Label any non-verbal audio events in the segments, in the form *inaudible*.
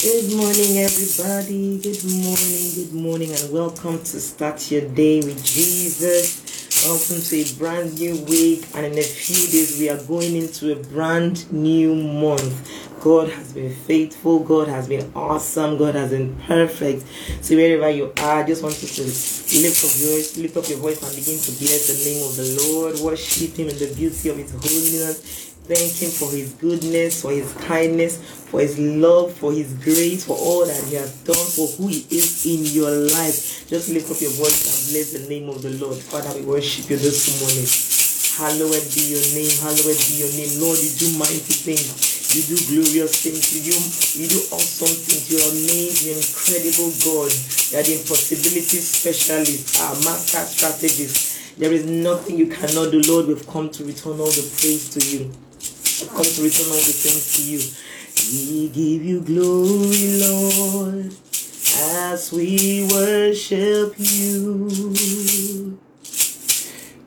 Good morning, everybody. Good morning, good morning, and welcome to Start Your Day with Jesus. Welcome to a brand new week, and in a few days, we are going into a brand new month. God has been faithful, God has been awesome, God has been perfect. So, wherever you are, I just want you to lift up your lift up your voice, and begin to bless the name of the Lord. Worship Him in the beauty of His holiness Thank Him for His goodness, for His kindness, for His love, for His grace, for all that He has done, for who He is in your life. Just lift up your voice and bless the name of the Lord. Father, we worship you this morning. Hallowed be your name. Hallowed be your name. Lord, you do mighty things. You do glorious things. You do, you do awesome things. You're amazing, incredible God. You're the impossibility specialist, our master strategist. There is nothing you cannot do. Lord, we've come to return all the praise to you come to return all the things to you. We give you glory, Lord, as we worship you.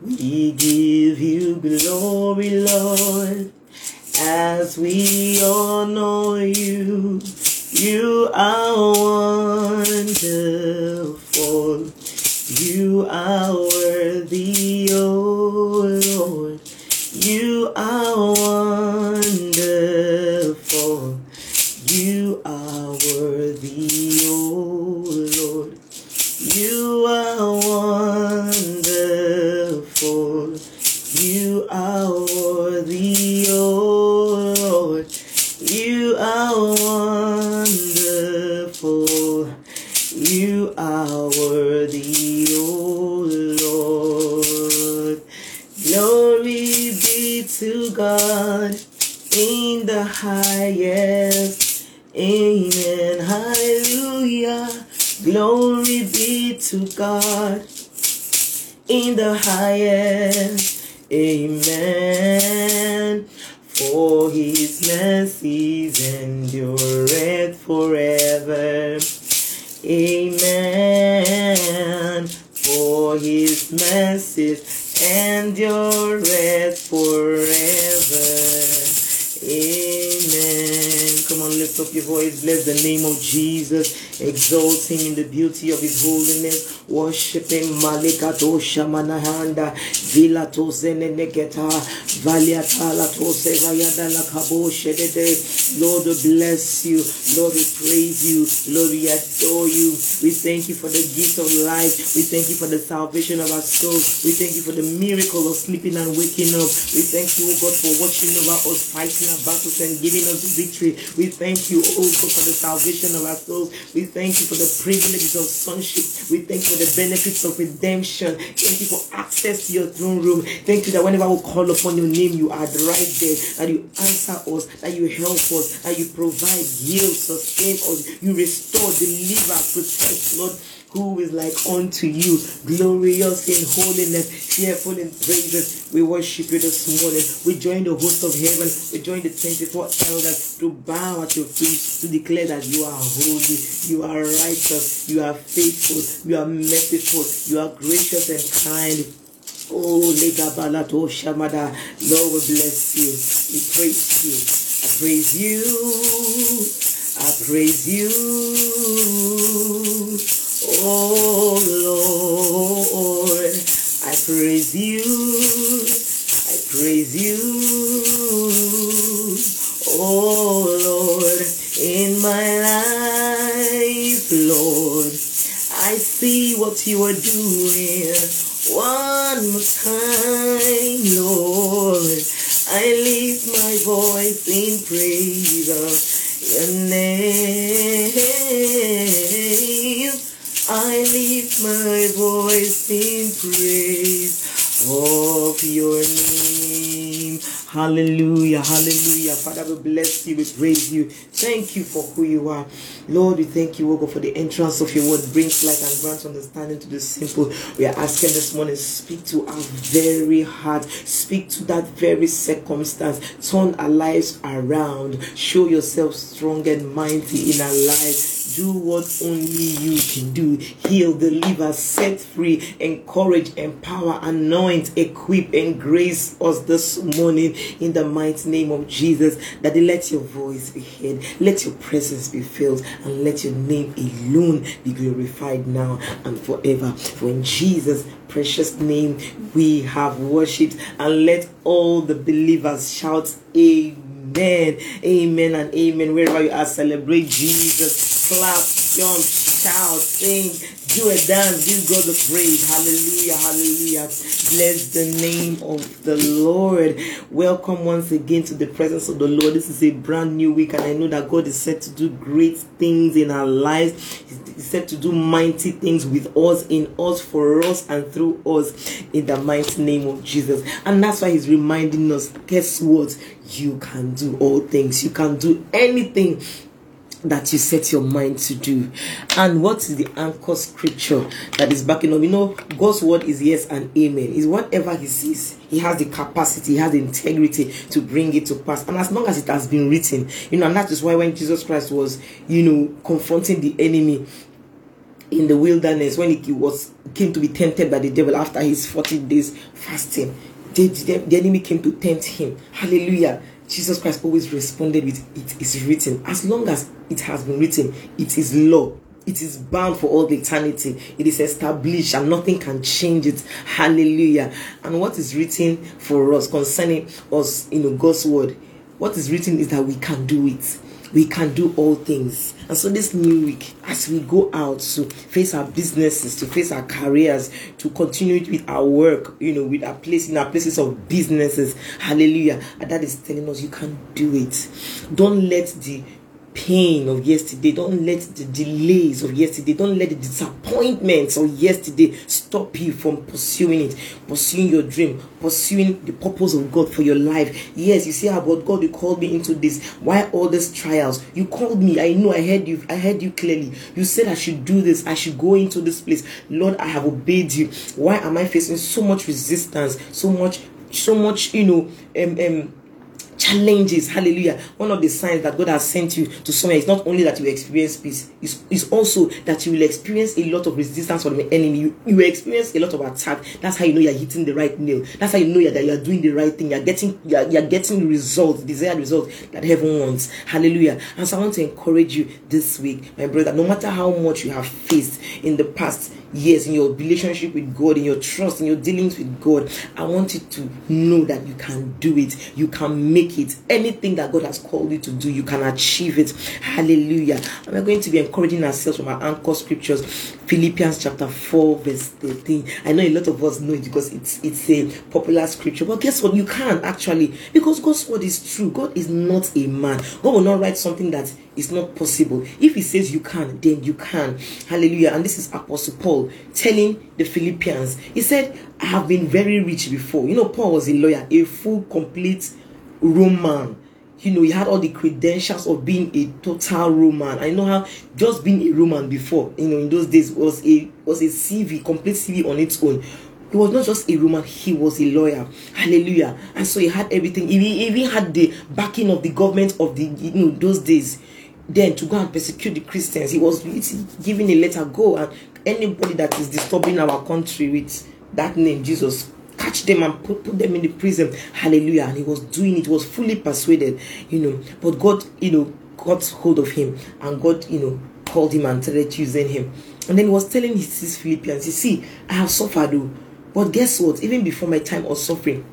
We give you glory, Lord, as we honor you. You are wonderful. You are worthy, oh Lord. You are wonderful. Endureth forever. Amen. Up your voice. Bless the name of Jesus. Exalt him in the beauty of his holiness. Worship him. Malikato shamanahanda. Vila to zeneneketa. Valiatala to sevayada lakabo shedede. Lord, we bless you. Lord, we praise you. Lord, we adore you. We thank you for the gift of life. We thank you for the salvation of our souls. We thank you for the miracle of sleeping and waking up. We thank you, oh God, for watching over us, fighting our battles and giving us victory. We thank you, oh God, for the salvation of our souls. We thank you for the privileges of sonship. We thank you for the benefits of redemption. Thank you for access to your throne room. Thank you that whenever we call upon your name, you are right there. That you answer us, that you help us, that you provide, heal, sustain us, you restore, deliver, protect, Lord who is like unto you, glorious in holiness, fearful in praises. We worship you this morning. We join the host of heaven. We join the 24 elders to bow at your feet to declare that you are holy, you are righteous, you are faithful, you are merciful, you are gracious and kind. Oh, Lega Balato Shamada. Lord, we bless you. We praise you. I praise you. I praise you. Oh Lord, I praise you. I praise you. Oh Lord, in my life, Lord, I see what you are doing. Bless you, we praise you. Thank you for who you are. Lord, we thank you, O God, for the entrance of your word. Brings light and grants understanding to the simple. We are asking this morning, speak to our very heart. Speak to that very circumstance. Turn our lives around. Show yourself strong and mighty in our lives do what only you can do heal deliver set free encourage empower anoint equip and grace us this morning in the mighty name of Jesus. That let your voice be heard, let your presence be felt, and let your name alone be glorified now and forever. For in Jesus' precious name we have worshipped, and let all the believers shout, Amen. Amen and amen. Wherever you are, celebrate Jesus. Clap, jump, shout, sing, do a dance, give God the praise. Hallelujah, hallelujah. Bless the name of the Lord. Welcome once again to the presence of the Lord. This is a brand new week, and I know that God is set to do great things in our lives. He's set to do mighty things with us, in us, for us, and through us in the mighty name of Jesus. And that's why He's reminding us guess what? You can do all things, you can do anything that you set your mind to do. And what is the anchor scripture that is backing up? You know, God's word is yes and amen. Is whatever He says, He has the capacity, He has the integrity to bring it to pass. And as long as it has been written, you know, and that is why when Jesus Christ was, you know, confronting the enemy in the wilderness, when he was came to be tempted by the devil after his 40 days fasting, the, the, the enemy came to tempt him. Hallelujah. Jesus Christ always responded with, It is written. As long as it has been written, it is law. It is bound for all eternity. It is established and nothing can change it. Hallelujah. And what is written for us concerning us you know, God's word, what is written is that we can do it we can do all things. And so, this new week, as we go out to face our businesses, to face our careers, to continue with our work, you know, with our place in our places of businesses, hallelujah. And that is telling us you can do it. Don't let the pain of yesterday. Don't let the delays of yesterday, don't let the disappointments of yesterday stop you from pursuing it, pursuing your dream, pursuing the purpose of God for your life. Yes, you say about God, you called me into this. Why all these trials? You called me. I know I heard you. I heard you clearly. You said I should do this. I should go into this place. Lord, I have obeyed you. Why am I facing so much resistance? So much, so much, you know, um, um challenges. Hallelujah. One of the signs that God has sent you to somewhere is not only that you experience peace, it's, it's also that you will experience a lot of resistance from the enemy. You, you will experience a lot of attack. That's how you know you're hitting the right nail. That's how you know that you're doing the right thing. You're getting you're, you're getting results, desired results that heaven wants. Hallelujah. And so I want to encourage you this week, my brother, no matter how much you have faced in the past years in your relationship with God, in your trust, in your dealings with God, I want you to know that you can do it. You can make it. Anything that God has called you to do, you can achieve it. Hallelujah. And we're going to be encouraging ourselves from our anchor scriptures, Philippians chapter 4, verse 13. I know a lot of us know it because it's it's a popular scripture, but guess what? You can actually because God's word is true. God is not a man. God will not write something that is not possible. If he says you can, then you can. Hallelujah. And this is Apostle Paul telling the Philippians. He said, I have been very rich before. You know, Paul was a lawyer, a full, complete Roman. You know, he had all the credentials of being a total Roman. I know how just being a Roman before, you know, in those days was a was a CV, complete CV on its own. He was not just a Roman, he was a lawyer. Hallelujah. And so he had everything. He even had the backing of the government of the you know those days then to go and persecute the Christians. He was giving a letter go and anybody that is disturbing our country with that name, Jesus, catch them and put, put them in the prison. Hallelujah. And he was doing it, was fully persuaded, you know. But God, you know, got hold of him and God, you know, called him and started using him. And then he was telling his, Philippians, you see, I have suffered, though. But guess what? Even before my time of suffering,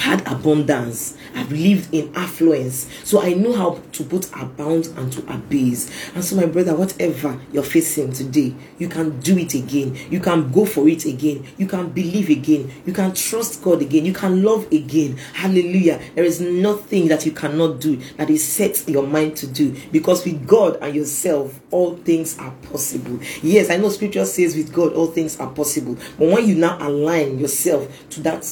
I've had abundance. I've lived in affluence. So I know how to put abound and to abase. And so, my brother, whatever you're facing today, you can do it again. You can go for it again. You can believe again. You can trust God again. You can love again. Hallelujah. There is nothing that you cannot do that is set your mind to do. Because with God and yourself, all things are possible. Yes, I know scripture says with God, all things are possible. But when you now align yourself to that,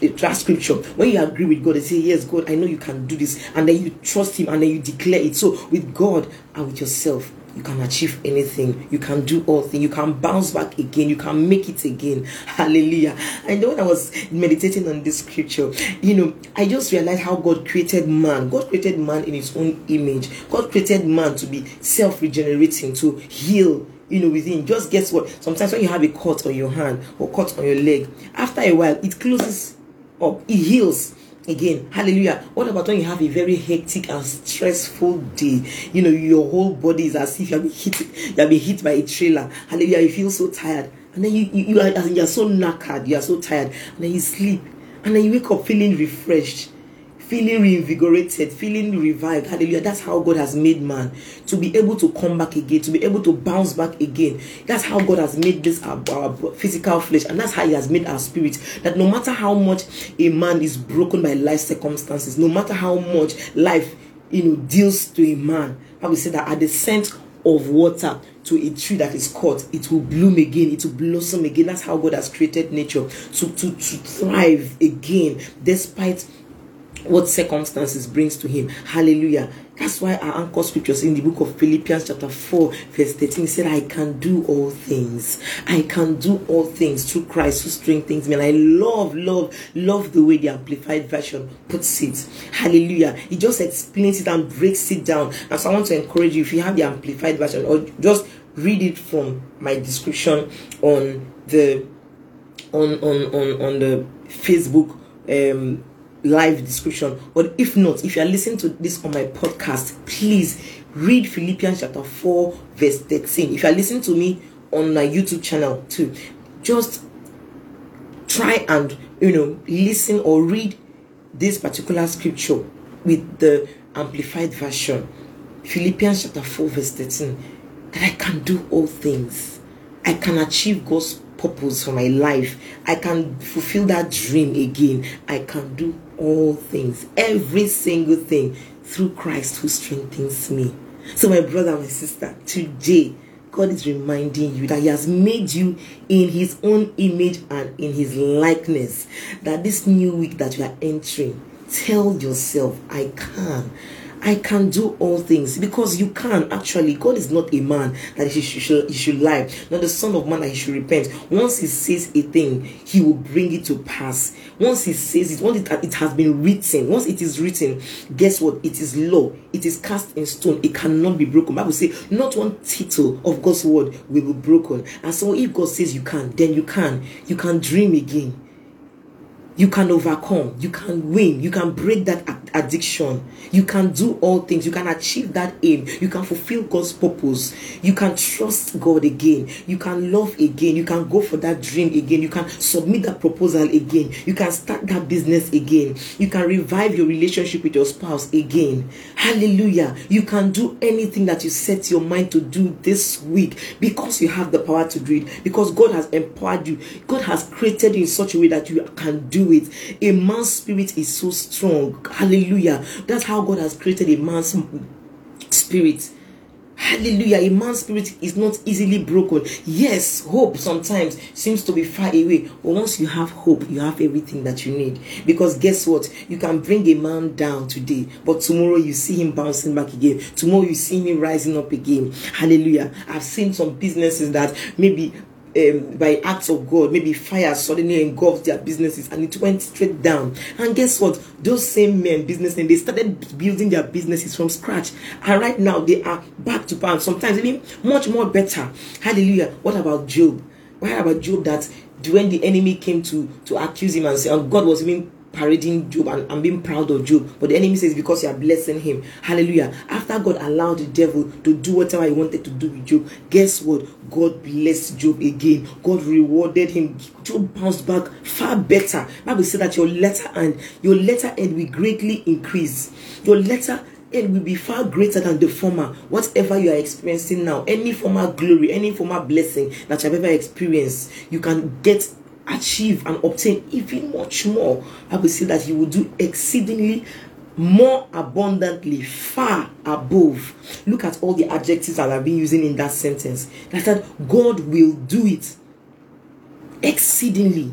that scripture, when you agree with God and say, Yes, God, I know you can do this, and then you trust Him and then you declare it. So, with God and with yourself, you can achieve anything. You can do all things. You can bounce back again. You can make it again. *laughs* Hallelujah. And when I was meditating on this scripture, you know, I just realized how God created man. God created man in his own image. God created man to be self regenerating, to heal, you know, within. Just guess what? Sometimes when you have a cut on your hand or cut on your leg, after a while, it closes up, it heals again. Hallelujah. What about when you have a very hectic and stressful day? You know your whole body is as if you have been hit you have been hit by a trailer. Hallelujah. You feel so tired. And then you, you, you are you're so knackered. You are so tired. And then you sleep. And then you wake up feeling refreshed feeling reinvigorated, feeling revived. Hallelujah. That's how God has made man to be able to come back again, to be able to bounce back again. That's how God has made this our, our, physical flesh, and that's how He has made our spirit. That no matter how much a man is broken by life circumstances, no matter how much life you know deals to a man, I will say that at the scent of water to a tree that is cut, it will bloom again, it will blossom again. That's how God has created nature to, to, to thrive again, despite what circumstances brings to him. Hallelujah. That's why our anchor scriptures in the book of Philippians, chapter 4, verse 13 said, I can do all things. I can do all things through Christ who strengthens me. And I love, love, love the way the Amplified Version puts it. Hallelujah. It just explains it and breaks it down. And so I want to encourage you, if you have the Amplified Version, or just read it from my description on the on on on, on the Facebook um live description. But if not, if you are listening to this on my podcast, please read Philippians chapter 4, verse 13. If you are listening to me on my YouTube channel too, just try and you know listen or read this particular scripture with the amplified version. Philippians chapter 4, verse 13. That I can do all things. I can achieve God's purpose for my life. I can fulfill that dream again. I can do all things, every single thing through Christ who strengthens me. So, my brother, my sister, today, God is reminding you that He has made you in His own image and in His likeness. That this new week that you are entering, tell yourself, I can. I can do all things because you can actually. God is not a man that he should, he should lie, not the Son of Man that he should repent. Once he says a thing, he will bring it to pass. Once he says it, once it, it has been written, once it is written, guess what? It is law. It is cast in stone. It cannot be broken. Bible say not one tittle of God's word will be broken. And so if God says you can, then you can. You can dream again you can overcome you can win you can break that addiction you can do all things you can achieve that aim you can fulfill god's purpose you can trust god again you can love again you can go for that dream again you can submit that proposal again you can start that business again you can revive your relationship with your spouse again hallelujah you can do anything that you set your mind to do this week because you have the power to do it because god has empowered you god has created you in such a way that you can do it. A man's spirit is so strong. Hallelujah. That's how God has created a man's spirit. Hallelujah. A man's spirit is not easily broken. Yes, hope sometimes seems to be far away. But once you have hope, you have everything that you need. Because guess what? You can bring a man down today, but tomorrow you see him bouncing back again. Tomorrow you see him rising up again. Hallelujah. I've seen some businesses that maybe um, by acts of God, maybe fire suddenly engulfed their businesses and it went straight down. And guess what? Those same men, businessmen, they started building their businesses from scratch. And right now they are back to pound, sometimes even much more better. Hallelujah. What about Job? What about Job that when the enemy came to to accuse him and say, and God was even parading Job and, and being proud of Job. But the enemy says because you are blessing him. Hallelujah. After God allowed the devil to do whatever he wanted to do with Job, guess what? God blessed Job again. God rewarded him. Job bounced back far better. Bible said that your letter and your letter end will greatly increase. Your letter end will be far greater than the former. Whatever you are experiencing now, any former glory, any former blessing that you have ever experienced, you can get achieve and obtain even much more. I will say that he will do exceedingly more abundantly, far above. Look at all the adjectives that I've been using in that sentence. That said, God will do it exceedingly,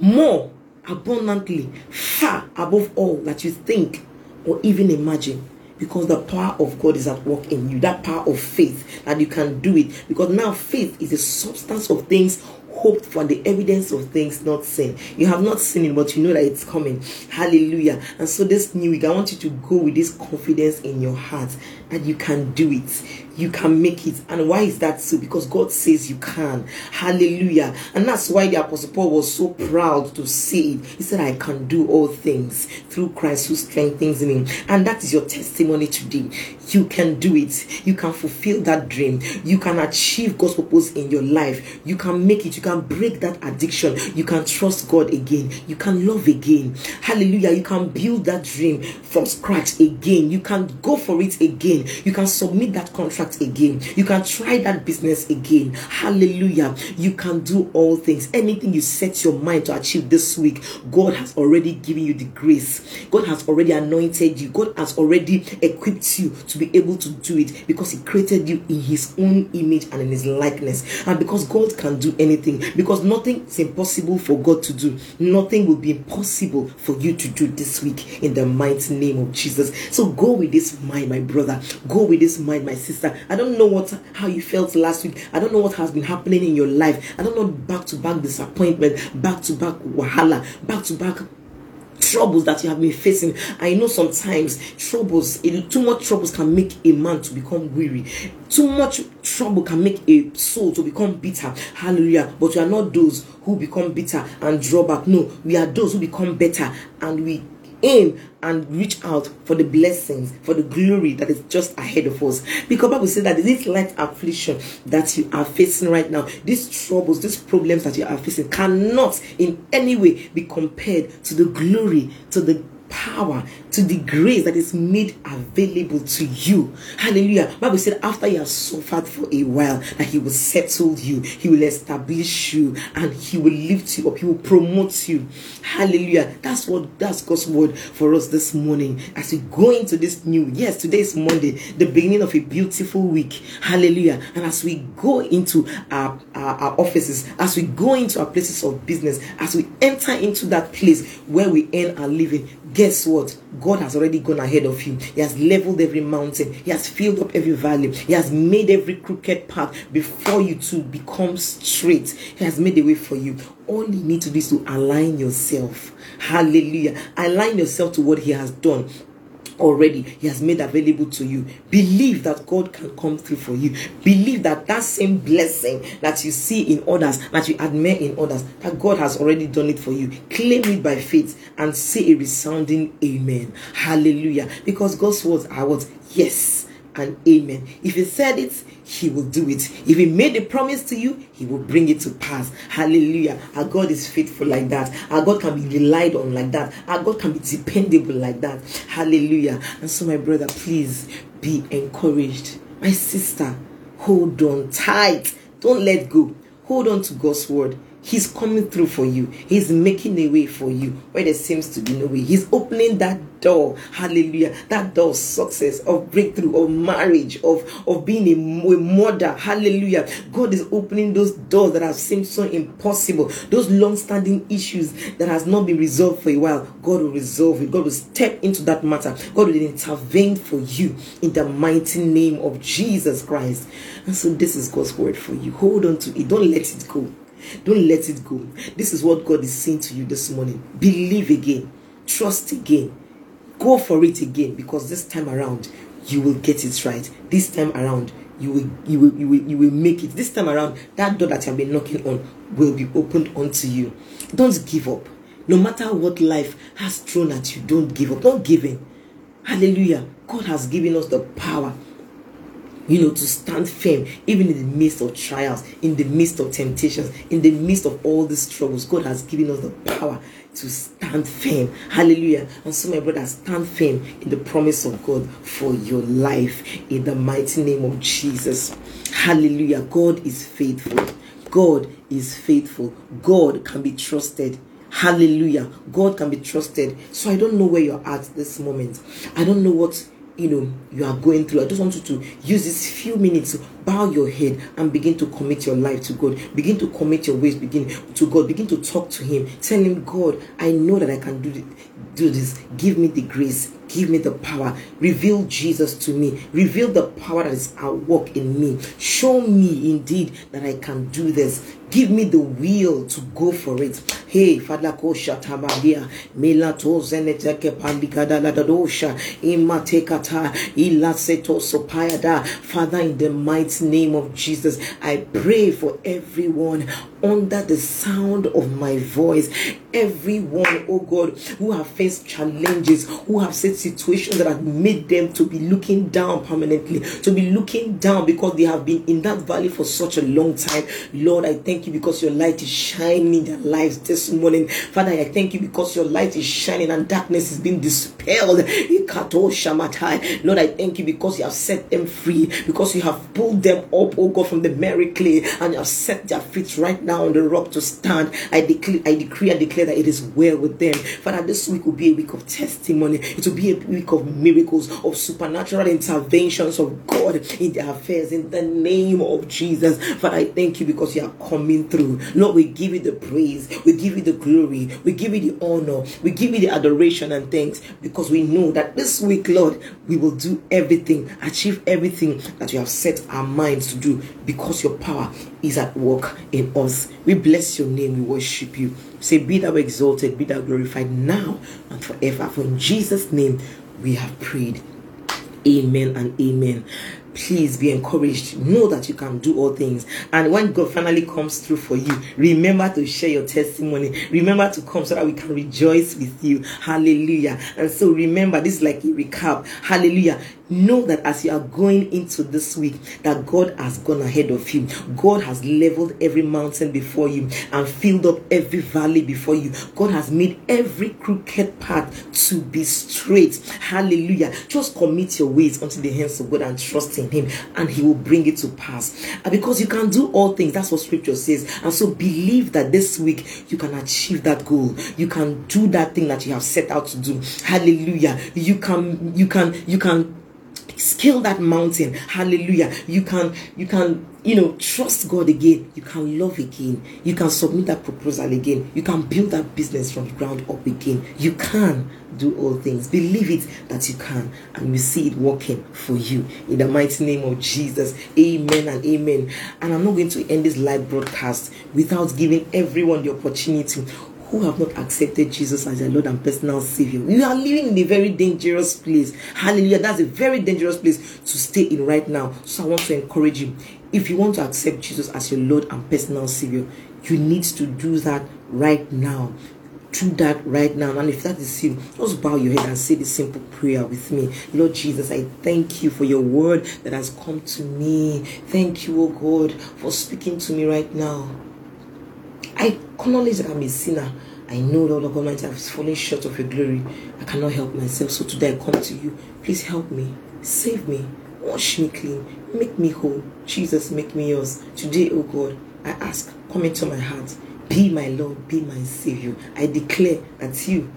more abundantly, far above all that you think or even imagine. Because the power of God is at work in you, that power of faith that you can do it. Because now faith is the substance of things hoped for the evidence of things not seen. You have not seen it, but you know that it's coming. Hallelujah. And so this new week, I want you to go with this confidence in your heart that you can do it. You can make it. And why is that so? Because God says you can. Hallelujah. And that's why the Apostle Paul was so proud to say it. He said, I can do all things through Christ who strengthens me. And that is your testimony today. You can do it. You can fulfill that dream. You can achieve God's purpose in your life. You can make it. You can break that addiction. You can trust God again. You can love again. Hallelujah. You can build that dream from scratch again. You can go for it again. You can submit that contract again. You can try that business again. Hallelujah. You can do all things. Anything you set your mind to achieve this week, God has already given you the grace. God has already anointed you. God has already equipped you to be able to do it because He created you in His own image and in His likeness. And because God can do anything, because nothing is impossible for God to do, nothing will be impossible for you to do this week in the mighty name of Jesus. So go with this mind, my brother. Go with this mind, my sister. I don't know what how you felt last week. I don't know what has been happening in your life. I don't know back to back disappointment, back to back wahala, back to back troubles that you have been facing. I know sometimes troubles, too much troubles can make a man to become weary. Too much trouble can make a soul to become bitter. Hallelujah. But we are not those who become bitter and draw back. No, we are those who become better and we aim and reach out for the blessings, for the glory that is just ahead of us. Because Bible says that this light affliction that you are facing right now, these troubles, these problems that you are facing, cannot in any way be compared to the glory, to the power to the grace that is made available to you. Hallelujah. Bible said after you have suffered for a while, that he will settle you, he will establish you, and he will lift you up, he will promote you. Hallelujah. That's what that's God's word for us this morning as we go into this new. Yes, today is Monday, the beginning of a beautiful week. Hallelujah. And as we go into our, our, our offices, as we go into our places of business, as we enter into that place where we earn our living, guess what? God has already gone ahead of you. He has leveled every mountain. He has filled up every valley. He has made every crooked path before you to become straight. He has made a way for you. All you need to do is to align yourself. Hallelujah. Align yourself to what He has done already. He has made available to you. Believe that god can come through for you. Believe that that same blessing that you see in others that you admire in others that god has already done it for you. Claim it by faith and say a resounding amen. Hallelujah. Because god's words are what yes and amen if he said it he will do it. If he made a promise to you, he will bring it to pass. Hallelujah. Our God is faithful like that. Our God can be relied on like that. Our God can be dependable like that. Hallelujah. And so, my brother, please be encouraged. My sister, hold on tight. Don't let go. Hold on to God's word. He's coming through for you. He's making a way for you where there seems to be no way. He's opening that door. Hallelujah. That door of success, of breakthrough, of marriage, of, of being a, a mother. Hallelujah. God is opening those doors that have seemed so impossible. Those long-standing issues that has not been resolved for a while. God will resolve it. God will step into that matter. God will intervene for you in the mighty name of Jesus Christ. And so this is God's word for you. Hold on to it. Don't let it go. Don't let it go. This is what God is saying to you this morning. Believe again, trust again, go for it again because this time around you will get it right. This time around you will you will you will, you will make it. This time around that door that you have been knocking on will be opened unto you. Don't give up. No matter what life has thrown at you, don't give up. Don't give in. Hallelujah. God has given us the power you know, to stand firm, even in the midst of trials, in the midst of temptations, in the midst of all these troubles. God has given us the power to stand firm. Hallelujah. And so, my brother, stand firm in the promise of God for your life in the mighty name of Jesus. Hallelujah. God is faithful. God is faithful. God can be trusted. Hallelujah. God can be trusted. So I don't know where you're at this moment. I don't know what you know you are going through i just want you to use this few minutes to bow your head and begin to commit your life to god begin to commit your ways begin to god begin to talk to him tell him god i know that i can do do this give me the grace Give me the power. Reveal Jesus to me. Reveal the power that is at work in me. Show me indeed that I can do this. Give me the will to go for it. Hey, Father Kosha Tamadia, Milato Zeneteke Pandikada Ladadosha, Imatekata, Ilaseto Sopayada. Father, in the mighty name of Jesus, I pray for everyone under the sound of my voice. Everyone, oh God, who have faced challenges, who have faced situations that have made them to be looking down permanently, to be looking down because they have been in that valley for such a long time. Lord, I thank you because your light is shining in their lives this morning. Father, I thank you because your light is shining and darkness is being dispelled. Lord, I thank you because you have set them free, because you have pulled them up, oh God, from the merry clay and you have set their feet right now on the rock to stand. I declare, I decree and declare that it is well with them. Father, this week will be a week of testimony. It will be a week of miracles, of supernatural interventions of God in their affairs in the name of Jesus. Father, I thank you because you are coming through. Lord, we give you the praise, we give you the glory, we give you the honor, we give you the adoration and thanks because we know that this week, Lord, we will do everything, achieve everything that you have set our minds to do because your power is at work in us. We bless your name, we worship you. Say, Be thou exalted, be thou glorified now and forever. For in Jesus' name we have prayed. Amen and amen please be encouraged. Know that you can do all things. And when God finally comes through for you, remember to share your testimony. Remember to come so that we can rejoice with you. Hallelujah. And so remember, this is like a recap. Hallelujah know that as you are going into this week that god has gone ahead of you. God has leveled every mountain before you and filled up every valley before you. God has made every crooked path to be straight. Hallelujah. Just commit your ways unto the hands of god and trust in him and he will bring it to pass. And because you can do all things that's what scripture says. And so believe that this week you can achieve that goal. You can do that thing that you have set out to do. Hallelujah. You can you can you can scale that mountain. Hallelujah. You can you can you know trust god again. You can love again. You can submit that proposal again. You can build that business from the ground up again. You can do all things. Believe it that you can and you see it working for you. In the mighty name of jesus. Amen and amen. And i'm not going to end this live broadcast without giving everyone the opportunity who have not accepted Jesus as their Lord and personal Savior. You are living in a very dangerous place. Hallelujah. That's a very dangerous place to stay in right now. So I want to encourage you. If you want to accept Jesus as your Lord and personal Savior, you need to do that right now. Do that right now. And if that is you, just bow your head and say this simple prayer with me. Lord Jesus, I thank you for your word that has come to me. Thank you, oh God, for speaking to me right now. I acknowledge that I'm a sinner. I know, Lord of Almighty, I've fallen short of your glory. I cannot help myself. So today I come to you. Please help me. Save me. Wash me clean. Make me whole. Jesus, make me yours. Today, oh God, I ask, come into my heart. Be my Lord. Be my Savior. I declare that you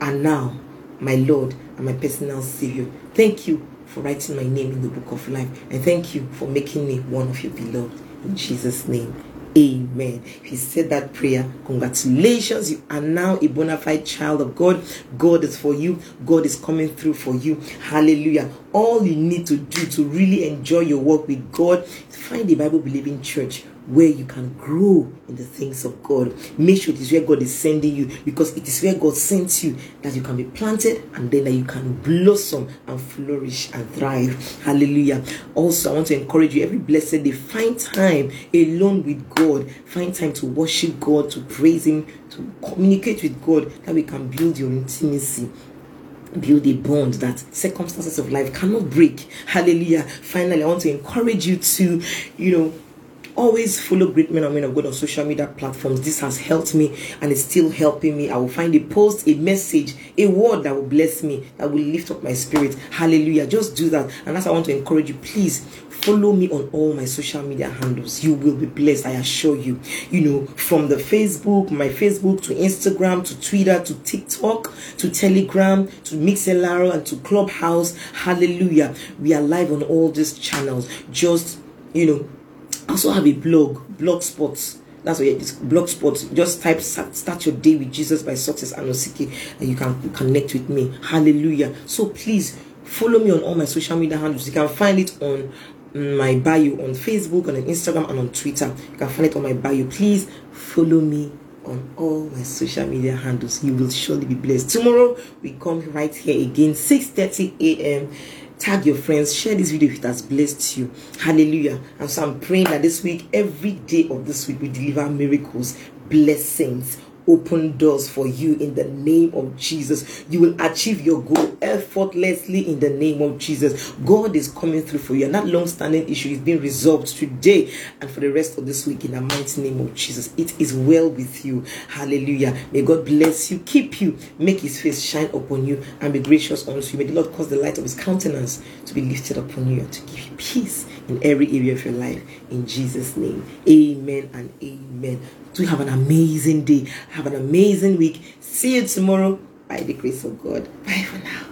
are now my Lord and my personal Savior. Thank you for writing my name in the book of life. And thank you for making me one of your beloved. In Jesus' name. Amen. You said that prayer, congratulations. You are now a bona fide child of God. God is for you. God is coming through for you. Hallelujah. All you need to do to really enjoy your work with God, is find a Bible believing church where you can grow in the things of God. Make sure it is where God is sending you because it is where God sends you that you can be planted and then that you can blossom and flourish and thrive. Hallelujah. Also, I want to encourage you every blessed day, find time alone with God, find time to worship God, to praise Him, to communicate with God, that we can build your intimacy build a bond that circumstances of life cannot break. Hallelujah. Finally, I want to encourage you to, you know, always follow great men and women of God on social media platforms. This has helped me and it's still helping me. I will find a post, a message, a word that will bless me, that will lift up my spirit. Hallelujah. Just do that. And as I want to encourage you, please follow me on all my social media handles. You will be blessed, I assure you. You know, from the Facebook, my Facebook to Instagram to Twitter to TikTok to Telegram to Mixlr and to Clubhouse. Hallelujah. We are live on all these channels. Just, you know, also have a blog, Blogspot. That's what it's blogspot. Just type start your day with Jesus by Success Anosike and you can connect with me. Hallelujah. So please follow me on all my social media handles. You can find it on my bio on Facebook, on Instagram, and on Twitter. You can find it on my bio. Please follow me on all my social media handles. You will surely be blessed. Tomorrow we come right here again, 6:30 a.m. Tag your friends, share this video if it has blessed you. Hallelujah. And so I'm praying that this week, every day of this week, we deliver miracles, blessings, open doors for you in the name of Jesus. You will achieve your goal effortlessly in the name of Jesus. God is coming through for you, and that long standing issue is being resolved today and for the rest of this week in the mighty name of Jesus. It is well with you. Hallelujah. May God bless you, keep you, make his face shine upon you, and be gracious unto you. May the Lord cause the light of his countenance to be lifted upon you and to give you peace in every area of your life. In Jesus' name, amen and amen. Do have an amazing day. Have an amazing week. See you tomorrow by the grace of God. Bye for now.